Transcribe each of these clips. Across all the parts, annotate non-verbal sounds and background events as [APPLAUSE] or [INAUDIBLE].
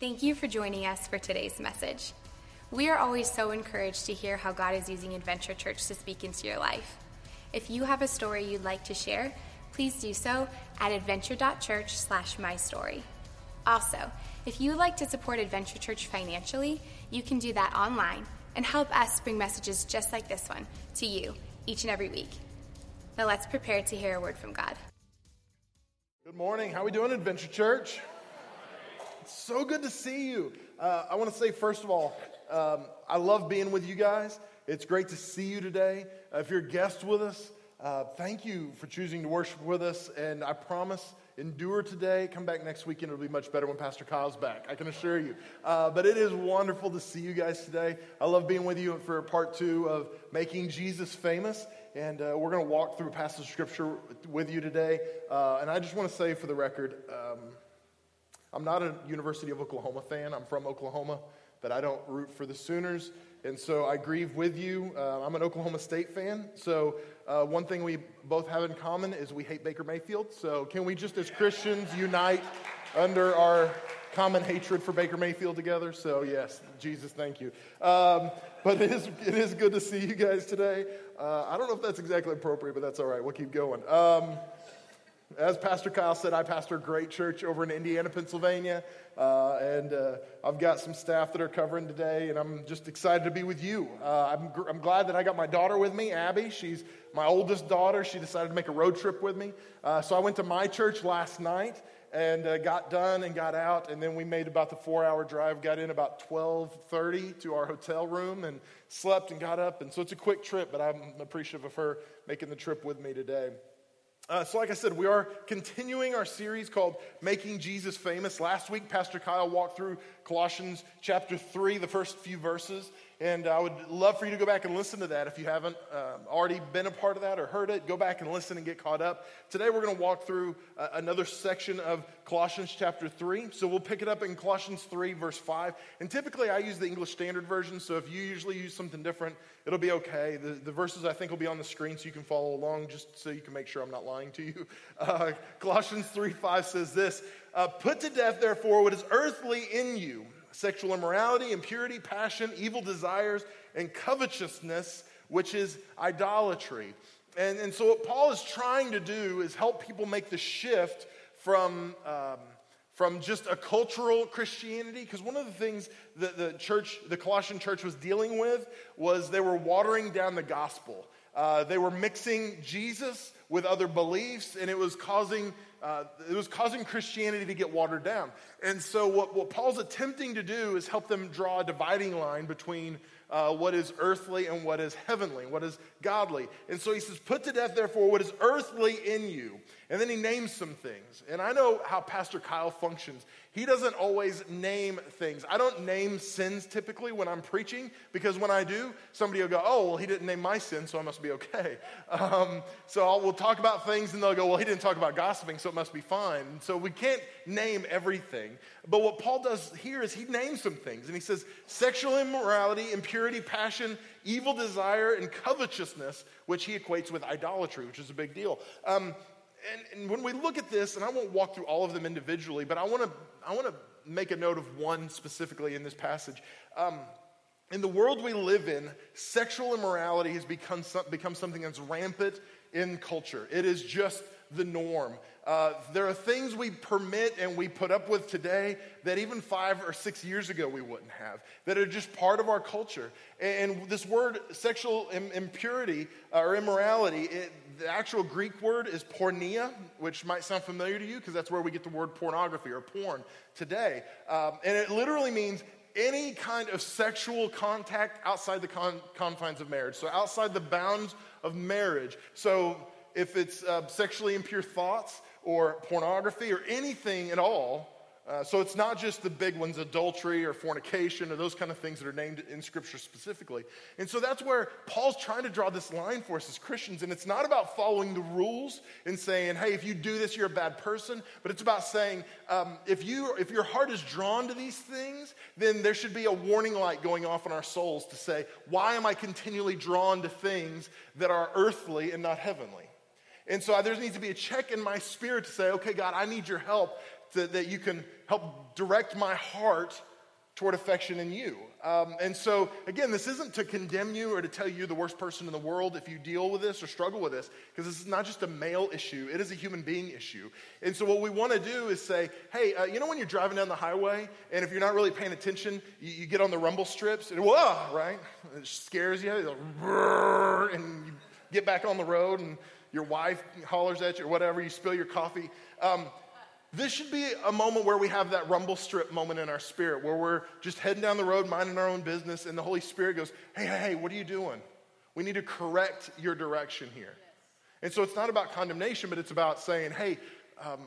Thank you for joining us for today's message. We are always so encouraged to hear how God is using Adventure Church to speak into your life. If you have a story you'd like to share, please do so at adventure.church slash my story. Also, if you would like to support Adventure Church financially, you can do that online and help us bring messages just like this one to you each and every week. Now let's prepare to hear a word from God. Good morning. How are we doing, Adventure Church? So good to see you. Uh, I want to say, first of all, um, I love being with you guys. It's great to see you today. Uh, if you're a guest with us, uh, thank you for choosing to worship with us. And I promise, endure today. Come back next weekend. It'll be much better when Pastor Kyle's back. I can assure you. Uh, but it is wonderful to see you guys today. I love being with you for part two of Making Jesus Famous. And uh, we're going to walk through a passage of scripture with you today. Uh, and I just want to say for the record, um, I'm not a University of Oklahoma fan. I'm from Oklahoma, but I don't root for the Sooners. And so I grieve with you. Uh, I'm an Oklahoma State fan. So uh, one thing we both have in common is we hate Baker Mayfield. So can we just, as Christians, unite under our common hatred for Baker Mayfield together? So yes, Jesus, thank you. Um, but it is, it is good to see you guys today. Uh, I don't know if that's exactly appropriate, but that's all right. We'll keep going. Um, as Pastor Kyle said, I pastor a great church over in Indiana, Pennsylvania. Uh, and uh, I've got some staff that are covering today, and I'm just excited to be with you. Uh, I'm, gr- I'm glad that I got my daughter with me, Abby. She's my oldest daughter. She decided to make a road trip with me. Uh, so I went to my church last night and uh, got done and got out, and then we made about the four hour drive, got in about 12.30 to our hotel room and slept and got up. And so it's a quick trip, but I'm appreciative of her making the trip with me today. Uh, so, like I said, we are continuing our series called Making Jesus Famous. Last week, Pastor Kyle walked through Colossians chapter 3, the first few verses. And I would love for you to go back and listen to that. If you haven't uh, already been a part of that or heard it, go back and listen and get caught up. Today we're going to walk through uh, another section of Colossians chapter 3. So we'll pick it up in Colossians 3, verse 5. And typically I use the English Standard Version. So if you usually use something different, it'll be okay. The, the verses I think will be on the screen so you can follow along just so you can make sure I'm not lying to you. [LAUGHS] Uh, Colossians 3, 5 says this uh, Put to death, therefore, what is earthly in you sexual immorality, impurity, passion, evil desires, and covetousness, which is idolatry. And, and so, what Paul is trying to do is help people make the shift from, um, from just a cultural Christianity. Because one of the things that the church, the Colossian church, was dealing with was they were watering down the gospel. Uh, they were mixing Jesus with other beliefs, and it was causing uh, it was causing Christianity to get watered down. And so, what, what Paul's attempting to do is help them draw a dividing line between uh, what is earthly and what is heavenly, what is godly. And so he says, Put to death, therefore, what is earthly in you. And then he names some things. And I know how Pastor Kyle functions. He doesn't always name things. I don't name sins typically when I'm preaching because when I do, somebody will go, Oh, well, he didn't name my sin, so I must be okay. [LAUGHS] Um, so I'll, we'll talk about things and they'll go, Well, he didn't talk about gossiping, so it must be fine. And so we can't name everything. But what Paul does here is he names some things. And he says, Sexual immorality, impurity, passion, evil desire, and covetousness, which he equates with idolatry, which is a big deal. Um, and, and, when we look at this, and I won't walk through all of them individually, but I want to I want to make a note of one specifically in this passage. Um, in the world we live in, sexual immorality has become, become something that's rampant in culture. It is just the norm. Uh, there are things we permit and we put up with today that even five or six years ago we wouldn't have, that are just part of our culture. And, this word, sexual impurity uh, or immorality, it, the actual Greek word is porneia, which might sound familiar to you because that's where we get the word pornography or porn today. Um, and it literally means any kind of sexual contact outside the con- confines of marriage. So, outside the bounds of marriage. So, if it's uh, sexually impure thoughts or pornography or anything at all, uh, so it's not just the big ones, adultery or fornication or those kind of things that are named in Scripture specifically. And so that's where Paul's trying to draw this line for us as Christians. And it's not about following the rules and saying, hey, if you do this, you're a bad person. But it's about saying, um, if, you, if your heart is drawn to these things, then there should be a warning light going off in our souls to say, why am I continually drawn to things that are earthly and not heavenly? And so there needs to be a check in my spirit to say, okay, God, I need your help to, that you can help direct my heart toward affection in you. Um, and so, again, this isn't to condemn you or to tell you the worst person in the world if you deal with this or struggle with this, because this is not just a male issue, it is a human being issue. And so, what we want to do is say, hey, uh, you know, when you're driving down the highway, and if you're not really paying attention, you, you get on the rumble strips, and whoa, right? It scares you, and you get back on the road, and your wife hollers at you or whatever, you spill your coffee. Um, this should be a moment where we have that rumble strip moment in our spirit, where we're just heading down the road, minding our own business, and the Holy Spirit goes, Hey, hey, hey, what are you doing? We need to correct your direction here. And so it's not about condemnation, but it's about saying, Hey, um,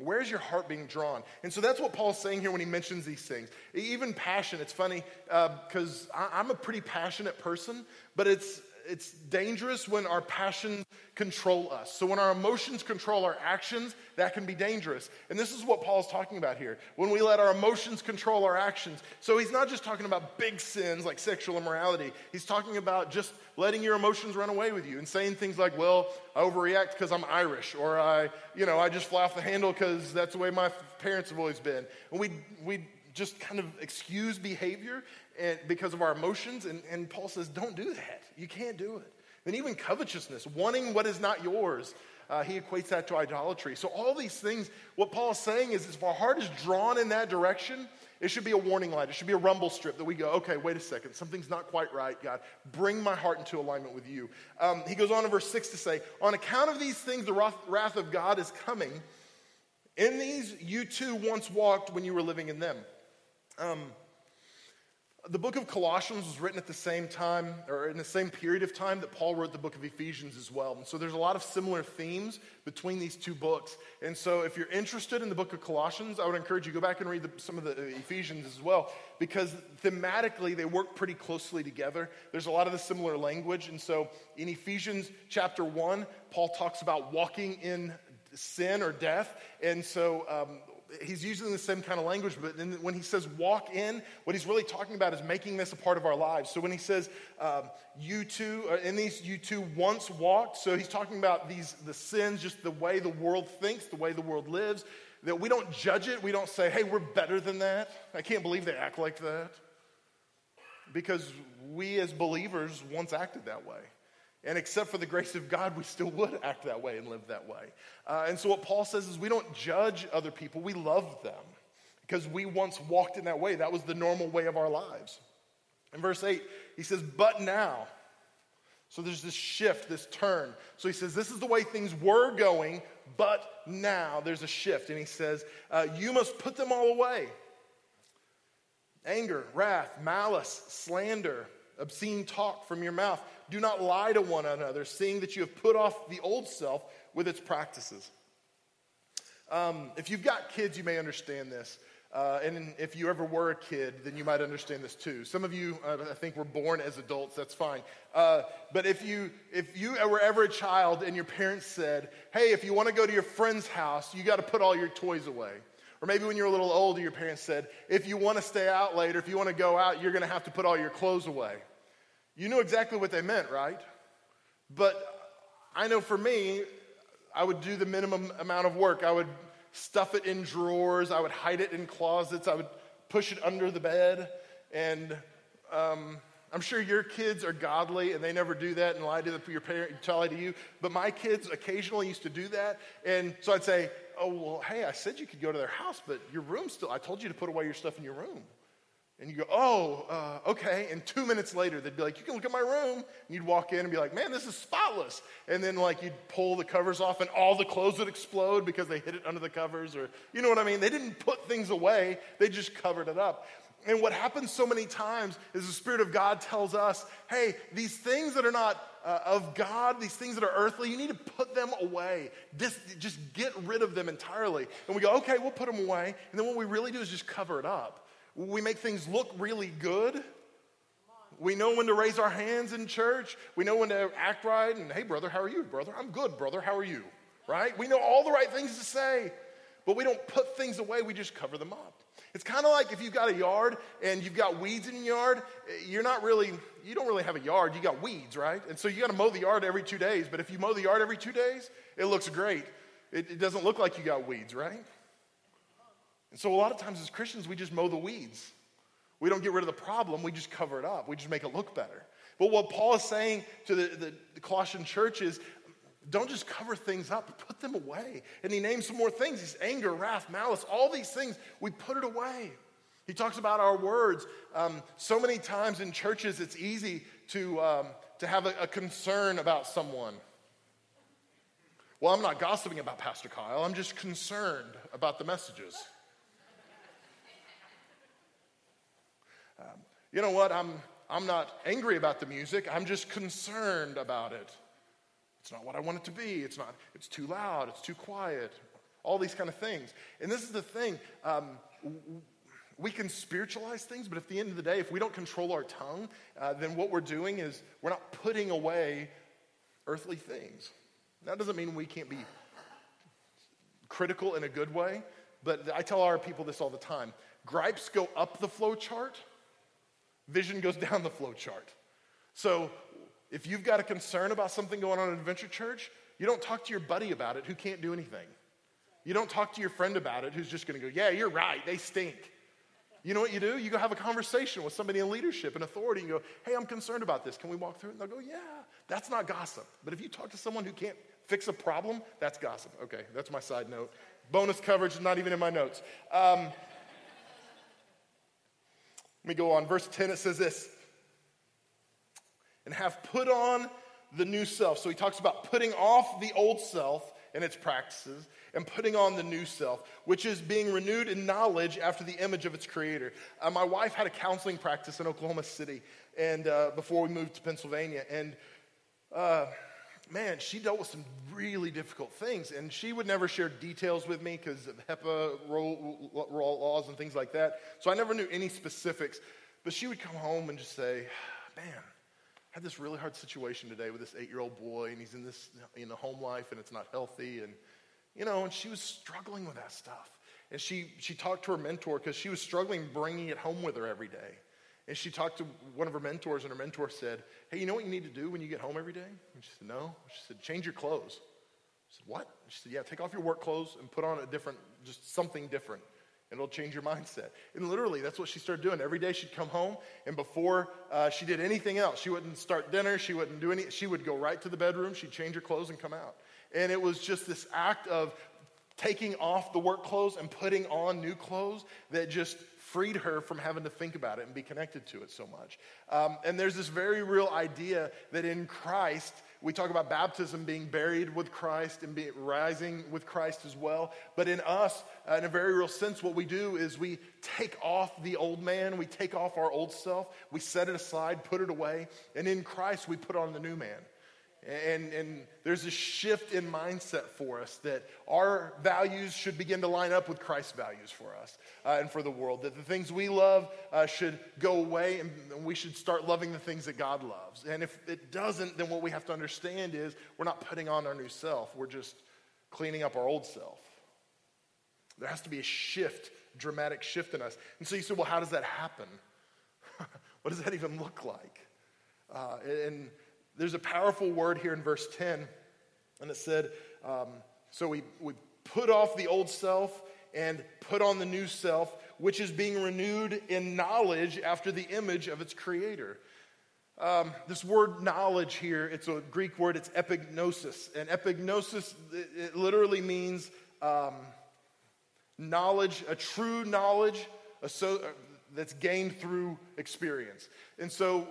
Where's your heart being drawn? And so that's what Paul's saying here when he mentions these things. Even passion, it's funny because uh, I'm a pretty passionate person, but it's it's dangerous when our passions control us. So when our emotions control our actions, that can be dangerous. And this is what Paul's talking about here. When we let our emotions control our actions. So he's not just talking about big sins like sexual immorality. He's talking about just letting your emotions run away with you and saying things like, "Well, I overreact because I'm Irish," or "I, you know, I just fly off the handle because that's the way my parents have always been." And we we just kind of excuse behavior and because of our emotions. And, and Paul says, don't do that. You can't do it. And even covetousness, wanting what is not yours, uh, he equates that to idolatry. So, all these things, what Paul is saying is if our heart is drawn in that direction, it should be a warning light. It should be a rumble strip that we go, okay, wait a second, something's not quite right, God. Bring my heart into alignment with you. Um, he goes on in verse 6 to say, On account of these things, the wrath of God is coming. In these you too once walked when you were living in them. Um, the book of Colossians was written at the same time, or in the same period of time that Paul wrote the book of Ephesians as well. And so there's a lot of similar themes between these two books. And so if you're interested in the book of Colossians, I would encourage you to go back and read the, some of the Ephesians as well, because thematically they work pretty closely together. There's a lot of the similar language. And so in Ephesians chapter 1, Paul talks about walking in sin or death. And so um, he's using the same kind of language, but then when he says walk in, what he's really talking about is making this a part of our lives. So when he says um, you too, uh, in these you too once walked, so he's talking about these the sins, just the way the world thinks, the way the world lives. That we don't judge it. We don't say, "Hey, we're better than that." I can't believe they act like that, because we as believers once acted that way. And except for the grace of God, we still would act that way and live that way. Uh, and so, what Paul says is we don't judge other people, we love them because we once walked in that way. That was the normal way of our lives. In verse 8, he says, But now. So there's this shift, this turn. So he says, This is the way things were going, but now there's a shift. And he says, uh, You must put them all away anger, wrath, malice, slander, obscene talk from your mouth. Do not lie to one another, seeing that you have put off the old self with its practices. Um, if you've got kids, you may understand this. Uh, and if you ever were a kid, then you might understand this too. Some of you, uh, I think, were born as adults. That's fine. Uh, but if you if you were ever a child and your parents said, "Hey, if you want to go to your friend's house, you got to put all your toys away," or maybe when you're a little older, your parents said, "If you want to stay out later, if you want to go out, you're going to have to put all your clothes away." You knew exactly what they meant, right? But I know for me, I would do the minimum amount of work. I would stuff it in drawers, I would hide it in closets, I would push it under the bed. And um, I'm sure your kids are godly and they never do that and lie to the, your parent, tell lie to you. But my kids occasionally used to do that. And so I'd say, Oh, well, hey, I said you could go to their house, but your room still, I told you to put away your stuff in your room. And you go, oh, uh, okay. And two minutes later, they'd be like, you can look at my room. And you'd walk in and be like, man, this is spotless. And then, like, you'd pull the covers off and all the clothes would explode because they hid it under the covers. Or, you know what I mean? They didn't put things away, they just covered it up. And what happens so many times is the Spirit of God tells us, hey, these things that are not uh, of God, these things that are earthly, you need to put them away. Just, just get rid of them entirely. And we go, okay, we'll put them away. And then what we really do is just cover it up. We make things look really good. We know when to raise our hands in church. We know when to act right. And hey, brother, how are you, brother? I'm good, brother. How are you? Right? We know all the right things to say, but we don't put things away. We just cover them up. It's kind of like if you've got a yard and you've got weeds in your yard, you're not really, you don't really have a yard, you got weeds, right? And so you got to mow the yard every two days. But if you mow the yard every two days, it looks great. It, it doesn't look like you got weeds, right? And so, a lot of times as Christians, we just mow the weeds. We don't get rid of the problem, we just cover it up, we just make it look better. But what Paul is saying to the, the, the Colossian church is don't just cover things up, put them away. And he names some more things. He's anger, wrath, malice, all these things. We put it away. He talks about our words. Um, so many times in churches, it's easy to, um, to have a, a concern about someone. Well, I'm not gossiping about Pastor Kyle, I'm just concerned about the messages. Um, you know what? I'm, I'm not angry about the music, I'm just concerned about it. It's not what I want it to be. It's not, it's too loud, it's too quiet, all these kind of things. And this is the thing. Um, we can spiritualize things, but at the end of the day, if we don't control our tongue, uh, then what we're doing is we're not putting away earthly things. That doesn't mean we can't be critical in a good way, but I tell our people this all the time gripes go up the flow chart, vision goes [LAUGHS] down the flow chart. So if you've got a concern about something going on in Adventure Church, you don't talk to your buddy about it who can't do anything. You don't talk to your friend about it who's just going to go, Yeah, you're right, they stink. You know what you do? You go have a conversation with somebody in leadership and authority and go, Hey, I'm concerned about this. Can we walk through it? And they'll go, Yeah, that's not gossip. But if you talk to someone who can't fix a problem, that's gossip. Okay, that's my side note. Bonus coverage is not even in my notes. Um, let me go on. Verse 10, it says this and have put on the new self. So he talks about putting off the old self and its practices and putting on the new self, which is being renewed in knowledge after the image of its creator. Uh, my wife had a counseling practice in Oklahoma City and uh, before we moved to Pennsylvania. And uh, man, she dealt with some really difficult things. And she would never share details with me because of HIPAA laws and things like that. So I never knew any specifics. But she would come home and just say, man, I had this really hard situation today with this eight year old boy, and he's in this you know, home life and it's not healthy. And, you know, and she was struggling with that stuff. And she, she talked to her mentor because she was struggling bringing it home with her every day. And she talked to one of her mentors, and her mentor said, Hey, you know what you need to do when you get home every day? And she said, No. She said, Change your clothes. I said, What? She said, Yeah, take off your work clothes and put on a different, just something different and it'll change your mindset. And literally, that's what she started doing. Every day she'd come home, and before uh, she did anything else, she wouldn't start dinner, she wouldn't do any, she would go right to the bedroom, she'd change her clothes and come out. And it was just this act of taking off the work clothes and putting on new clothes that just freed her from having to think about it and be connected to it so much. Um, and there's this very real idea that in Christ, we talk about baptism being buried with Christ and be, rising with Christ as well. But in us, uh, in a very real sense, what we do is we take off the old man, we take off our old self, we set it aside, put it away, and in Christ, we put on the new man. And, and there's a shift in mindset for us that our values should begin to line up with Christ's values for us uh, and for the world. That the things we love uh, should go away and we should start loving the things that God loves. And if it doesn't, then what we have to understand is we're not putting on our new self, we're just cleaning up our old self. There has to be a shift, dramatic shift in us. And so you say, well, how does that happen? [LAUGHS] what does that even look like? Uh, and there's a powerful word here in verse 10, and it said, um, So we, we put off the old self and put on the new self, which is being renewed in knowledge after the image of its creator. Um, this word knowledge here, it's a Greek word, it's epignosis. And epignosis, it, it literally means um, knowledge, a true knowledge so, uh, that's gained through experience. And so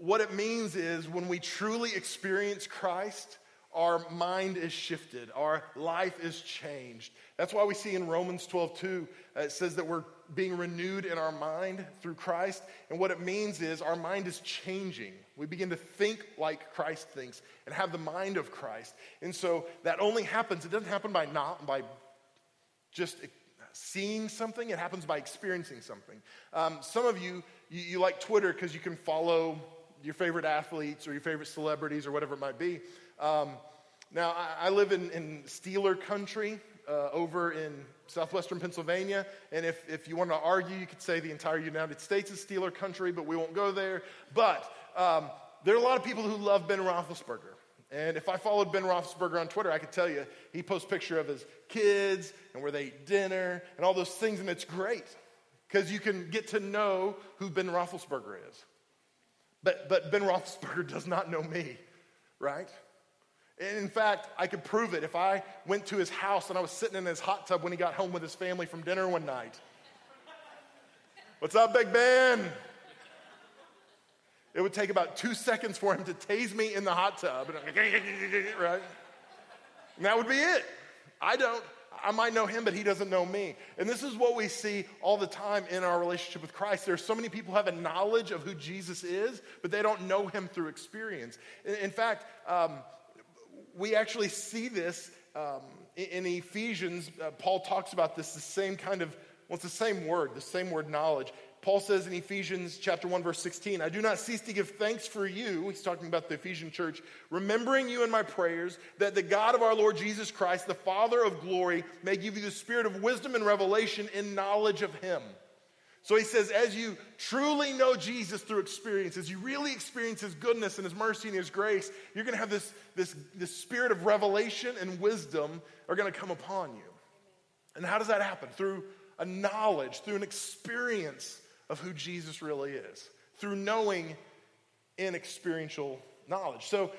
what it means is when we truly experience Christ, our mind is shifted, our life is changed. That's why we see in Romans 12, 2, uh, it says that we're being renewed in our mind through Christ. And what it means is our mind is changing. We begin to think like Christ thinks and have the mind of Christ. And so that only happens, it doesn't happen by not by just seeing something, it happens by experiencing something. Um, some of you, you, you like Twitter because you can follow your favorite athletes or your favorite celebrities or whatever it might be. Um, now, I, I, live in, in Steeler country uh, over in southwestern Pennsylvania. And if, if you want to argue, you could say the entire United States is Steeler country, but we won't go there. But um, there are a lot of people who love Ben Roethlisberger. And if I followed Ben Roethlisberger on Twitter, I could tell you he posts picture of his kids and where they eat dinner and all those things, and it's great because you can get to know who Ben Roethlisberger is. But, but Ben Roethlisberger does not know me, right? And in fact, I could prove it if I went to his house and I was sitting in his hot tub when he got home with his family from dinner one night. What's up, Big Ben? It would take about two seconds for him to tase me in the hot tub, [LAUGHS] right? And that would be it. I don't. I might know him, but he doesn't know me. And this is what we see all the time in our relationship with Christ. There are so many people who have a knowledge of who Jesus is, but they don't know him through experience. In, in fact, um, we actually see this um, in, in, Ephesians. Uh, Paul talks about this, the same kind of, well, it's the same word, the same word knowledge. Paul says in Ephesians chapter 1 verse 16, I do not cease to give thanks for you, he's talking about the Ephesian church, remembering you in my prayers that the God of our Lord Jesus Christ, the Father of glory, may give you the spirit of wisdom and revelation in knowledge of him. So he says, as you truly know Jesus through experience, as you really experience his goodness and his mercy and his grace, you're going to have this, this, this spirit of revelation and wisdom are going to come upon you. And how does that happen? Through a knowledge, through an experience of who Jesus really is through knowing in experiential knowledge. So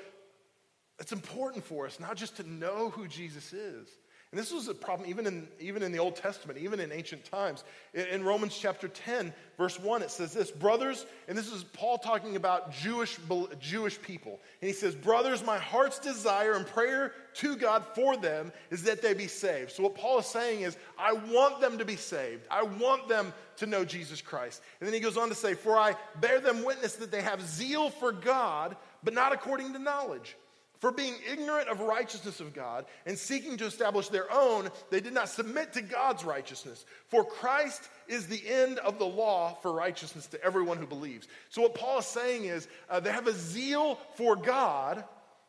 it's important for us not just to know who Jesus is, and this was a problem even in, even in the Old Testament, even in ancient times. In, in, Romans chapter 10, verse 1, it says this Brothers, and this is Paul talking about Jewish, Jewish people. And he says, Brothers, my heart's desire and prayer to God for them is that they be saved. So what Paul is saying is, I want them to be saved. I want them to know Jesus Christ. And then he goes on to say, For I bear them witness that they have zeal for God, but not according to knowledge. For being ignorant of righteousness of God and seeking to establish their own, they did not submit to God's righteousness. For Christ is the end of the law for righteousness to everyone who believes. So, what Paul is saying is uh, they have a zeal for God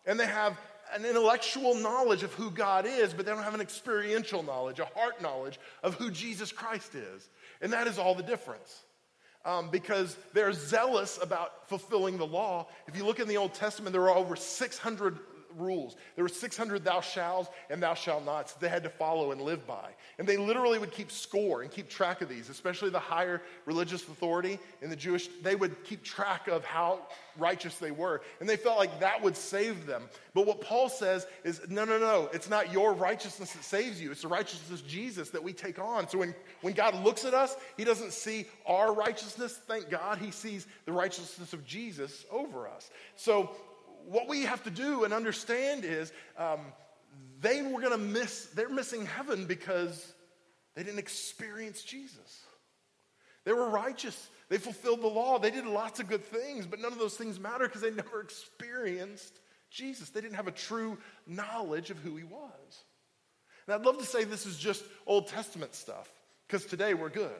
and they have an intellectual knowledge of who God is, but they don't have an experiential knowledge, a heart knowledge of who Jesus Christ is. And that is all the difference um, because they're zealous about fulfilling the law. If you look in the Old Testament, there are over 600 rules. There were 600 thou shalls and thou shalt nots they had to follow and live by. And they literally would keep score and keep track of these, especially the higher religious authority in the Jewish, they would keep track of how righteous they were. And they felt like that would save them. But what Paul says is no, no, no, it's not your righteousness that saves you. It's the righteousness of Jesus that we take on. So when, when God looks at us, he doesn't see our righteousness, thank God. He sees the righteousness of Jesus over us. So what we have to do and understand is um, they were going to miss, they're missing heaven because they didn't experience Jesus. They were righteous. They fulfilled the law. They did lots of good things, but none of those things matter because they never experienced Jesus. They didn't have a true knowledge of who he was. And I'd love to say this is just Old Testament stuff because today we're good.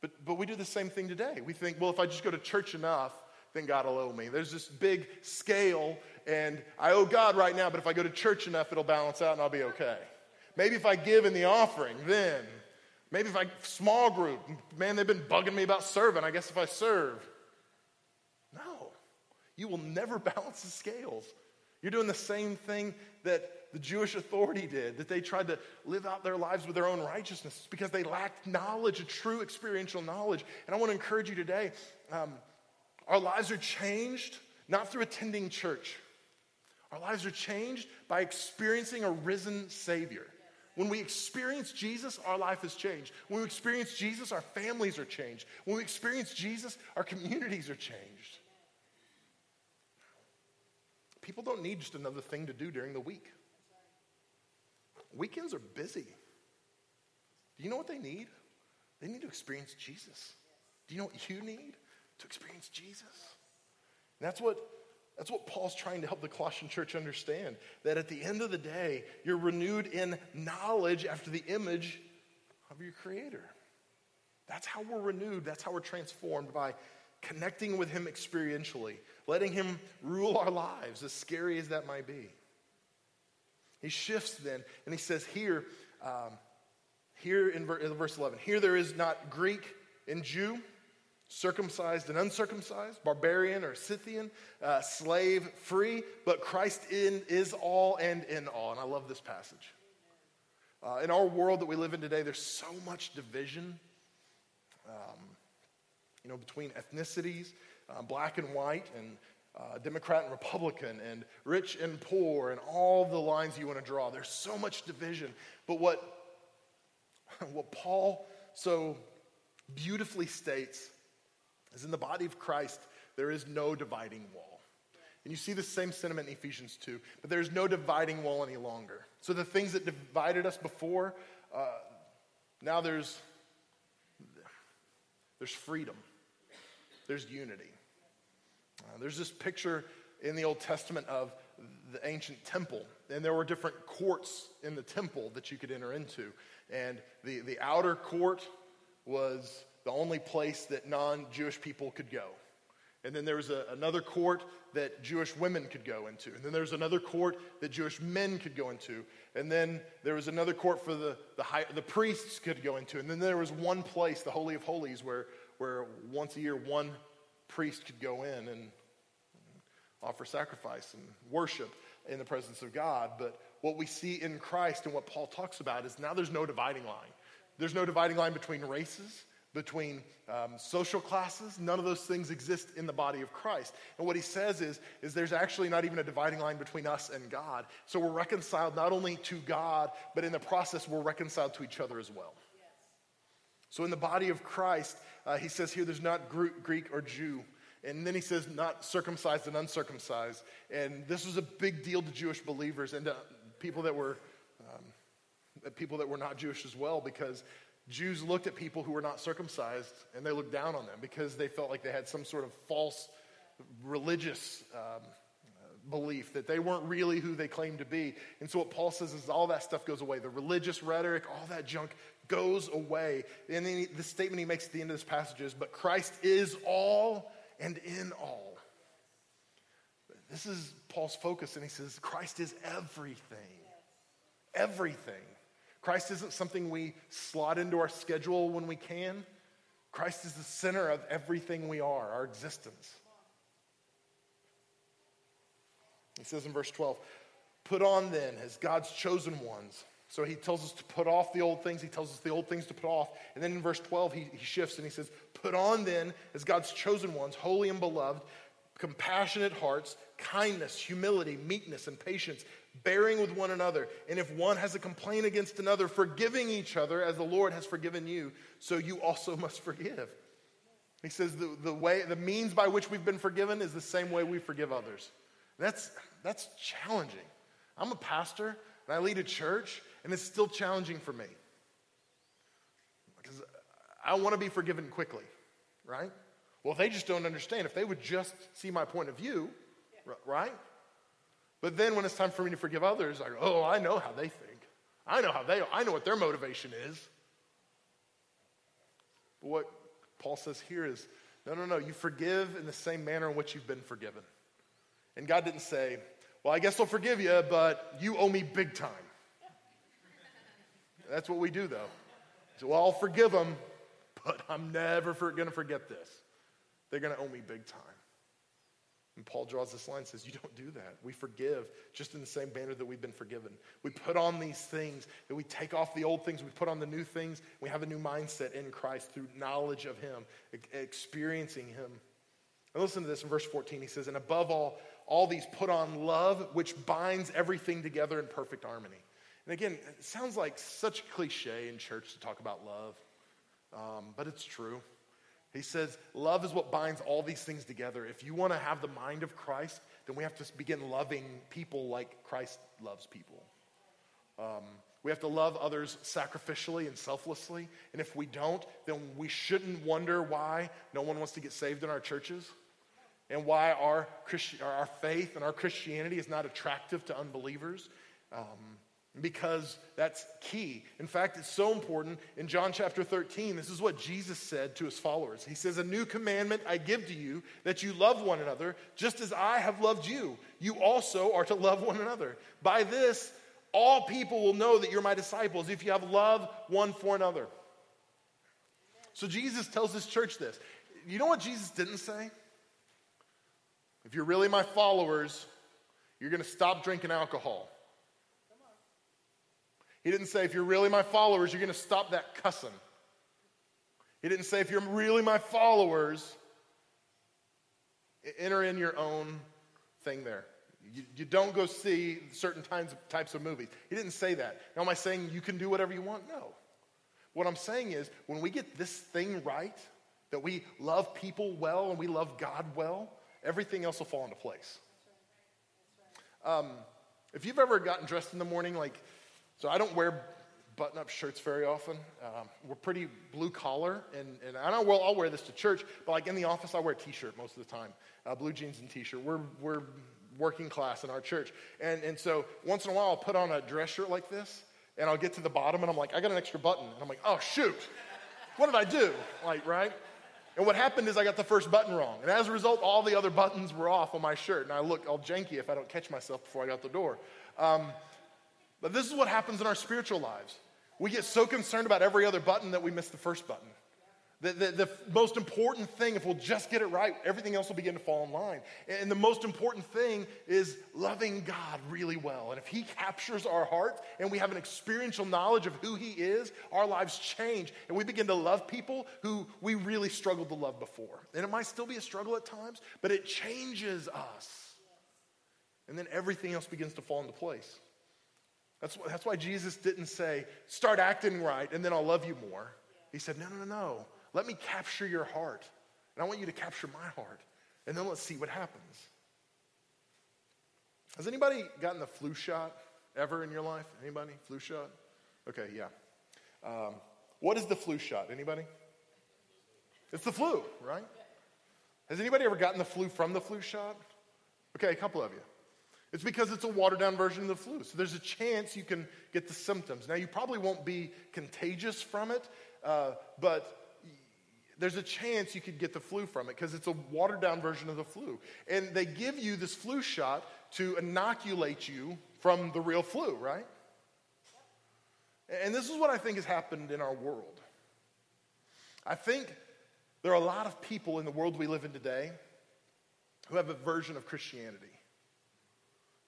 But, but we do the same thing today. We think, well, if I just go to church enough, then God will owe me. There's this big scale, and I owe God right now, but if I go to church enough, it'll balance out and I'll be okay. Maybe if I give in the offering, then. Maybe if I, small group, man, they've been bugging me about serving. I guess if I serve. No, you will never [LAUGHS] balance the scales. You're doing the same thing that the Jewish authority did, that they tried to live out their lives with their own righteousness because they lacked knowledge, a true experiential knowledge. And I want to encourage you today um, our lives are changed not through attending church. Our lives are changed by experiencing a risen Savior. When we experience Jesus, our life has changed. When we experience Jesus, our families are changed. When we experience Jesus, our communities are changed. People don't need just another thing to do during the week. Weekends are busy. Do you know what they need? They need to experience Jesus. Do you know what you need? To experience Jesus. And that's what, that's what Paul's trying to help the Colossian church understand that at the end of the day, you're renewed in knowledge after the image of your Creator. That's how we're renewed, that's how we're transformed by connecting with Him experientially, letting Him rule our lives, as scary as that might be. He shifts then, and he says here, um, here in verse 11, here there is not Greek and Jew circumcised and uncircumcised, barbarian or Scythian, uh, slave, free, but Christ in, is all and in all. And I love this passage. Uh, in our world that we live in today, there's so much division, um, you know, between ethnicities, uh, black and white, and uh, Democrat and Republican, and rich and poor, and all the lines you want to draw. There's so much division. But what, [LAUGHS] what Paul so beautifully states is in the body of Christ, there is no dividing wall. And you see the same sentiment in Ephesians 2, but there's no dividing wall any longer. So the things that divided us before, uh, now there's, there's freedom, there's unity. Uh, there's this picture in the Old Testament of the ancient temple, and there were different courts in the temple that you could enter into. And the, the outer court was the only place that non Jewish people could go. And then there was a, another court that Jewish women could go into. And then there was another court that Jewish men could go into. And then there was another court for the, the, high, the priests could go into. And then there was one place, the Holy of Holies, where, where once a year one priest could go in and offer sacrifice and worship in the presence of God. But what we see in Christ and what Paul talks about is now there's no dividing line. There's no dividing line between races between um, social classes. None of those things exist in the body of Christ. And what he says is, is there's actually not even a dividing line between us and God. So we're reconciled not only to God, but in the process, we're reconciled to each other as well. So in the body of Christ, uh, he says here there's not Greek or Jew. And then he says, not circumcised and uncircumcised. And this was a big deal to Jewish believers and to people that were um, people that were not Jewish as well, because Jews looked at people who were not circumcised and they looked down on them because they felt like they had some sort of false religious um, belief that they weren't really who they claimed to be. And so, what Paul says is all that stuff goes away. The religious rhetoric, all that junk goes away. And then the statement he makes at the end of this passage is, But Christ is all and in all. This is Paul's focus, and he says, Christ is everything. Everything. Christ isn't something we slot into our schedule when we can. Christ is the center of everything we are, our existence. He says in verse 12, Put on then as God's chosen ones. So he tells us to put off the old things. He tells us the old things to put off. And then in verse 12, he, he shifts and he says, Put on then as God's chosen ones, holy and beloved, compassionate hearts, kindness, humility, meekness, and patience bearing with one another. And if one has a complaint against another, forgiving each other as the Lord has forgiven you, so you also [LAUGHS] must forgive. He says the, the way, the means by which we've been forgiven is the same way we forgive others. That's, that's challenging. I'm a pastor and I lead a church, and it's still challenging for me. Because I want to be forgiven quickly, right? Well, they just don't understand. If they would just see my point of view, right? But then when it's time for me to forgive others, I go, oh, I know how they think. I know how they, I know what their motivation is. But what Paul says here is, no, no, no, you forgive in the same manner in which you've been forgiven. And God didn't say, well, I guess I'll forgive you, but you owe me big time. That's what we do, though. So, well, I'll forgive them, but I'm never going to forget this. They're going to owe me big time. And Paul draws this line and says, You don't do that. We forgive just in the same manner that we've been forgiven. We put on these things, that we take off the old things, we put on the new things. We have a new mindset in Christ through knowledge of Him, experiencing Him. And listen to this in verse 14. He says, And above all, all these put on love, which binds everything together in perfect harmony. And again, it sounds like such cliche in church to talk about love, um, but it's true. He says, Love is what binds all these things together. If you want to have the mind of Christ, then we have to begin loving people like Christ loves people. Um, we have to love others sacrificially and selflessly. And if we don't, then we shouldn't wonder why no one wants to get saved in our churches and why our, Christi- our faith and our Christianity is not attractive to unbelievers. Um, because that's key. In fact, it's so important. In John chapter 13, this is what Jesus said to his followers. He says, A new commandment I give to you, that you love one another, just as I have loved you. You also are to love one another. By this, all people will know that you're my disciples if you have love one for another. So Jesus tells his church this. You know what Jesus didn't say? If you're really my followers, you're going to stop drinking alcohol. He didn't say, if you're really my followers, you're going to stop that cussing. He didn't say, if you're really my followers, enter in your own thing there. You, you don't go see certain types of, types of movies. He didn't say that. Now, am I saying you can do whatever you want? No. What I'm saying is, when we get this thing right, that we love people well and we love God well, everything else will fall into place. Um, if you've ever gotten dressed in the morning, like, so I don't wear button up shirts very often. Um, we're pretty blue collar, and, and I know well, I'll wear this to church, but like in the office, I wear a t shirt most of the time uh, blue jeans and t shirt. We're, we're working class in our church. And, and so once in a while, I'll put on a dress shirt like this, and I'll get to the bottom, and I'm like, I got an extra button. And I'm like, oh, shoot. What did I do? Like, right? And what happened is I got the first button wrong. And as a result, all the other buttons were off on my shirt. And I look all janky if I don't catch myself before I got the door. Um, but this is what happens in our spiritual lives. We get so concerned about every other button that we miss the first button. The, the, the, most important thing, if we'll just get it right, everything else will begin to fall in line. And the most important thing is loving God really well. And if He captures our heart and we have an experiential knowledge of who He is, our lives change. And we begin to love people who we really struggled to love before. And it might still be a struggle at times, but it changes us. And then everything else begins to fall into place. That's, that's why Jesus didn't say, start acting right and then I'll love you more. He said, no, no, no, no. Let me capture your heart. And I want you to capture my heart. And then let's see what happens. Has anybody gotten the flu shot ever in your life? Anybody? Flu shot? Okay, yeah. Um, what is the flu shot? Anybody? It's the flu, right? Has anybody ever gotten the flu from the flu shot? Okay, a couple of you. It's because it's a watered down version of the flu. So there's a chance you can get the symptoms. Now, you probably won't be contagious from it, uh, but there's a chance you could get the flu from it because it's a watered down version of the flu. And they give you this flu shot to inoculate you from the real flu, right? And this is what I think has happened in our world. I think there are a lot of people in the world we live in today who have a version of Christianity,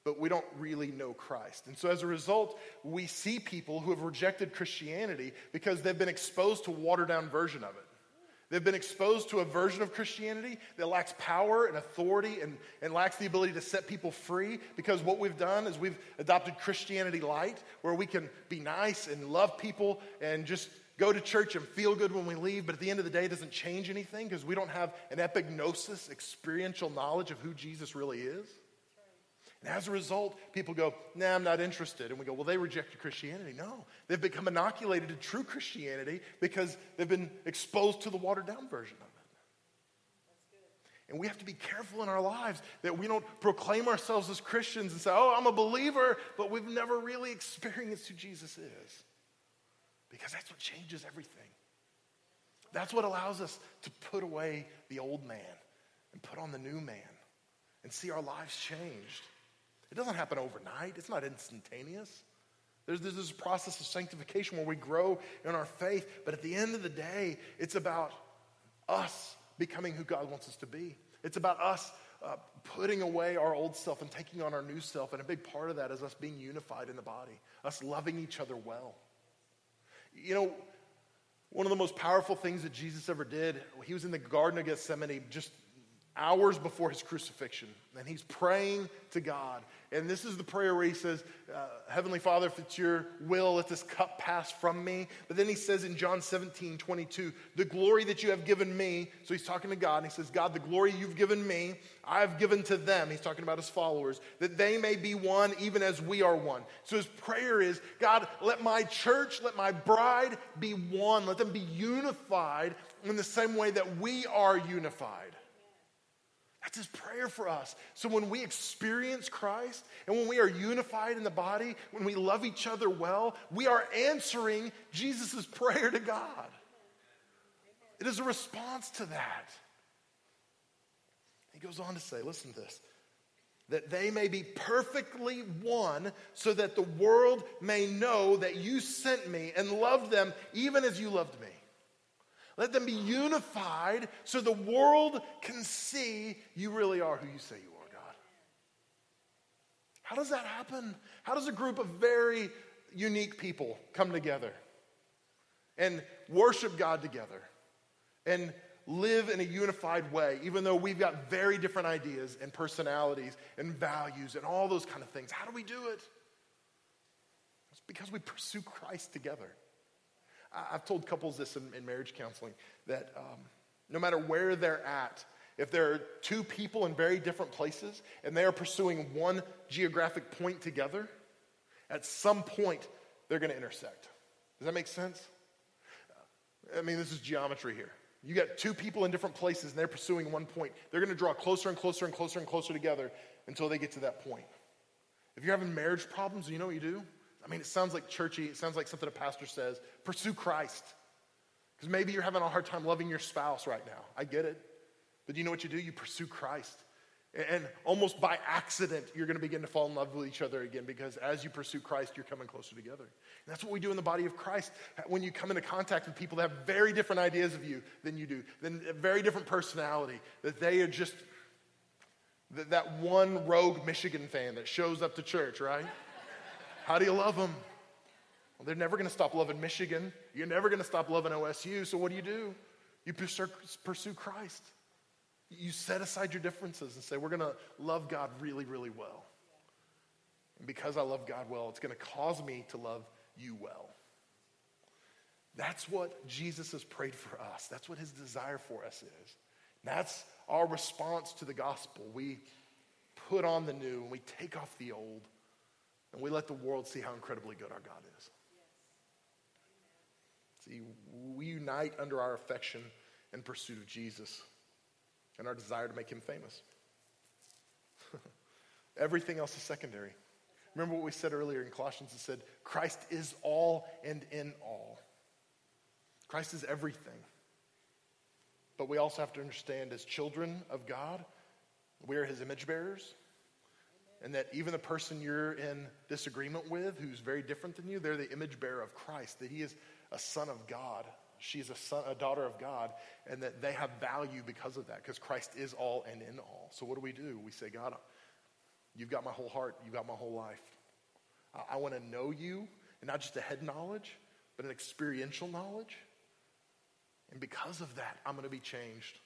but we don't really know Christ. And so as a result, we see people who have rejected Christianity because they've been exposed to a watered down version of it. They've been exposed to a version of Christianity that lacks power and authority and, and lacks the ability to set people free because what we've done is we've adopted Christianity light, where we can be nice and love people and just go to church and feel good when we leave, but at the end of the day, it doesn't change anything because we don't have an epignosis, experiential knowledge of who Jesus really is. And as a result, people go, nah, I'm not interested. And we go, well, they rejected Christianity. No, they've become inoculated to true Christianity because they've been exposed to the watered down version of it. And we have to be careful in our lives that we don't proclaim ourselves as Christians and say, oh, I'm a believer, but we've never really experienced who Jesus is. Because that's what changes everything. That's what allows us to put away the old man and put on the new man and see our lives changed. It doesn't happen overnight, it's not instantaneous. There's, there's this process of sanctification where we grow in our faith, but at the end of the day, it's about us becoming who God wants us to be. It's about us uh, putting away our old self and taking on our new self. And a big part of that is us being unified in the body, us loving each other well. You know, one of the most powerful things that Jesus ever did, he was in the Garden of Gethsemane just hours before his crucifixion, and he's praying to God. And this is the prayer where he says, uh, Heavenly Father, if it's your will, let this cup pass from me. But then he says in John 17, 22, the glory that you have given me. So he's talking to God, and he says, God, the glory you've given me, I have given to them. He's talking about his followers, that they may be one even as we are one. So his prayer is, God, let my church, let my bride be one. Let them be unified in the same way that we are unified. That's his prayer for us. So when we experience Christ and when we are unified in the body, when we love each other well, we are answering Jesus' prayer to God. It is a response to that. He goes on to say, listen to this that they may be perfectly one, so that the world may know that you sent me and loved them even as you loved me. Let them be unified so the world can see you really are who you say you are, God. How does that happen? How does a group of very unique people come together and worship God together and live in a unified way, even though we've got very different ideas and personalities and values and all those kind of things? How do we do it? It's because we pursue Christ together. I've told couples this in, in marriage counseling that um, no matter where they're at, if there are two people in very different places and they are pursuing one geographic point together, at some point they're going to intersect. Does that make sense? I mean, this is geometry here. You got two people in different places and they're pursuing one point. They're going to draw closer and closer and closer and closer together until they get to that point. If you're having marriage problems, you know what you do? I mean, it sounds like churchy, it sounds like something a pastor says. Pursue Christ. Because maybe you're having a hard time loving your spouse right now. I get it. But you know what you do? You pursue Christ. And almost by accident, you're going to begin to fall in love with each other again because as you pursue Christ, you're coming closer together. And that's what we do in the body of Christ. When you come into contact with people that have very different ideas of you than you do, then a very different personality, that they are just that one rogue Michigan fan that shows up to church, right? How do you love them? Well, they're never going to stop loving Michigan. You're never going to stop loving OSU. So what do you do? You pursue Christ. You set aside your differences and say, we're going to love God really, really well. And because I love God well, it's going to cause me to love you well. That's what Jesus has prayed for us. That's what his desire for us is. That's our response to the gospel. We put on the new and we take off the old. And we let the world see how incredibly good our God is. See, we unite under our affection and pursuit of Jesus and our desire to make him famous. [LAUGHS] Everything else is secondary. Remember what we said earlier in Colossians? It said, Christ is all and in all. Christ is everything. But we also have to understand, as children of God, we are his image bearers and that even the person you're in disagreement with, who's very different than you, they're the image bearer of Christ, that he is a son of God. She's a, son, a daughter of God, and that they have value because of that, because Christ is all and in all. So, what do we do? We say, God, you've got my whole heart, you've got my whole life. I, I want to know you, and not just a head knowledge, but an experiential knowledge. And because of that, I'm going to be changed.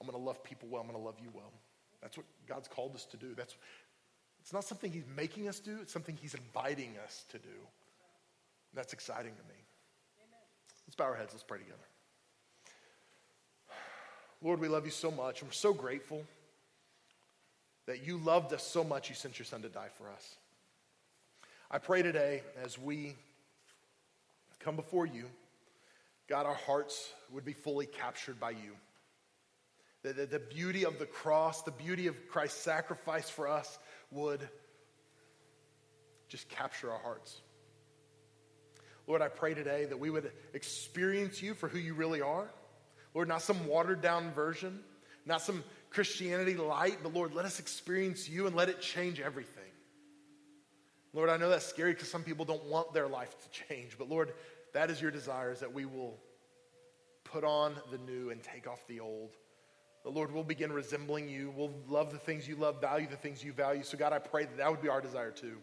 I'm going to love people well, I'm going to love you well. That's what God's called us to do. That's, it's not something he's making us do, it's something he's inviting us to do. And that's exciting to me. Amen. Let's bow our heads, let's pray together. Lord, we love you so much, and we're so grateful that you loved us so much, you sent your son to die for us. I pray today as we come before you, God, our hearts would be fully captured by you. The, the, the beauty of the cross, the beauty of Christ's sacrifice for us, would just capture our hearts. Lord, I pray today that we would experience you for who you really are. Lord, not some watered down version, not some Christianity light, but Lord, let us experience you and let it change everything. Lord, I know that's scary because some people don't want their life to change, but Lord, that is your desire is that we will put on the new and take off the old the Lord will begin resembling you. We'll love the things you love, value the things you value. So, God, I pray that that would be our desire too.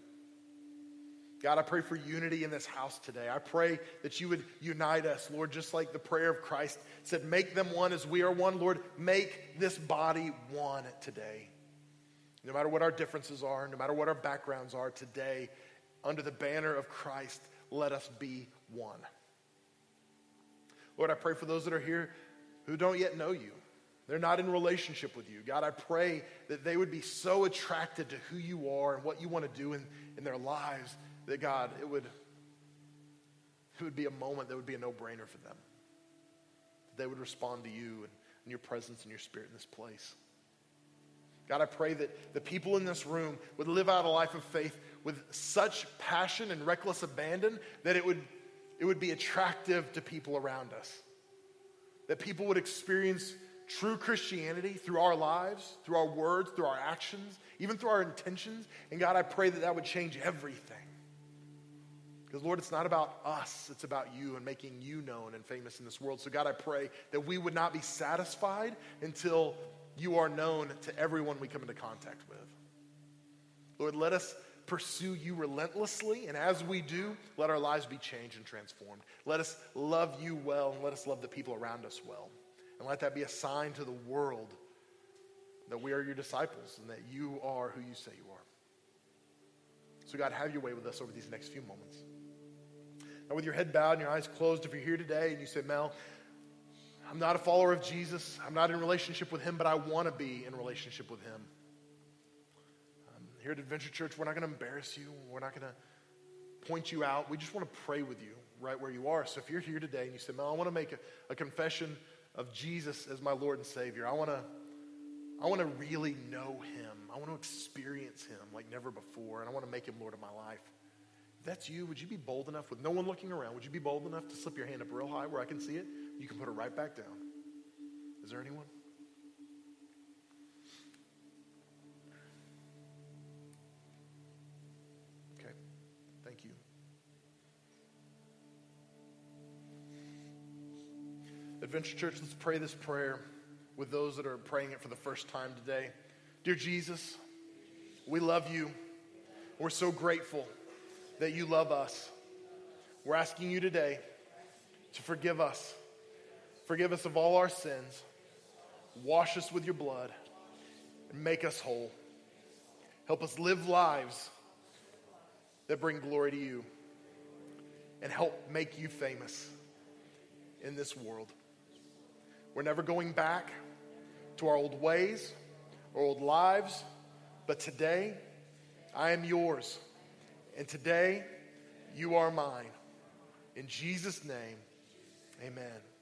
God, I pray for unity in this house today. I pray that you would unite us, Lord, just like the prayer of Christ said, make them one as we are one. Lord, make this body one today. No matter what our differences are, no matter what our backgrounds are today, under the banner of Christ, let us be one. Lord, I pray for those that are here who don't yet know you. They're not in relationship with you. God, I pray that they would be so attracted to who you are and what you want to do in, in their lives that, God, it would, it would be a moment that would be a no brainer for them. That they would respond to you and, and your presence and your spirit in this place. God, I pray that the people in this room would live out a life of faith with such passion and reckless abandon that it would, it would be attractive to people around us. That people would experience true Christianity through our lives, through our words, through our actions, even through our intentions. And God, I pray that that would change everything. Because, Lord, it's not about us, it's about you and making you known and famous in this world. So, God, I pray that we would not be satisfied until you are known to everyone we come into contact with. Lord, let us pursue you relentlessly, and as we do, let our lives be changed and transformed. Let us love you well, and let us love the people around us well. And let that be a sign to the world that we are your disciples and that you are who you say you are. So, God, have your way with us over these next few moments. Now, with your head bowed and your eyes closed, if you're here today and you say, Mel, I'm not a follower of Jesus, I'm not in relationship with him, but I want to be in relationship with him. Um, here at Adventure Church, we're not going to embarrass you, we're not going to point you out. We just want to pray with you right where you are. So, if you're here today and you say, Mel, I want to make a, a confession of Jesus as my Lord and Savior, I want to. I want to really know him. I want to experience him like never before, and I want to make him Lord of my life. If that's you, would you be bold enough, with no one looking around, would you be bold enough to slip your hand up real high where I can see it? You can put it right back down. Is there anyone? Adventure Church, let's pray this prayer with those that are praying it for the first time today. Dear Jesus, we love you. We're so grateful that you love us. We're asking you today to forgive us. Forgive us of all our sins. Wash us with your blood and make us whole. Help us live lives that bring glory to you and help make you famous in this world. We're never going back to our old ways, our old lives, but today I am yours. And today you are mine. In Jesus' name, amen.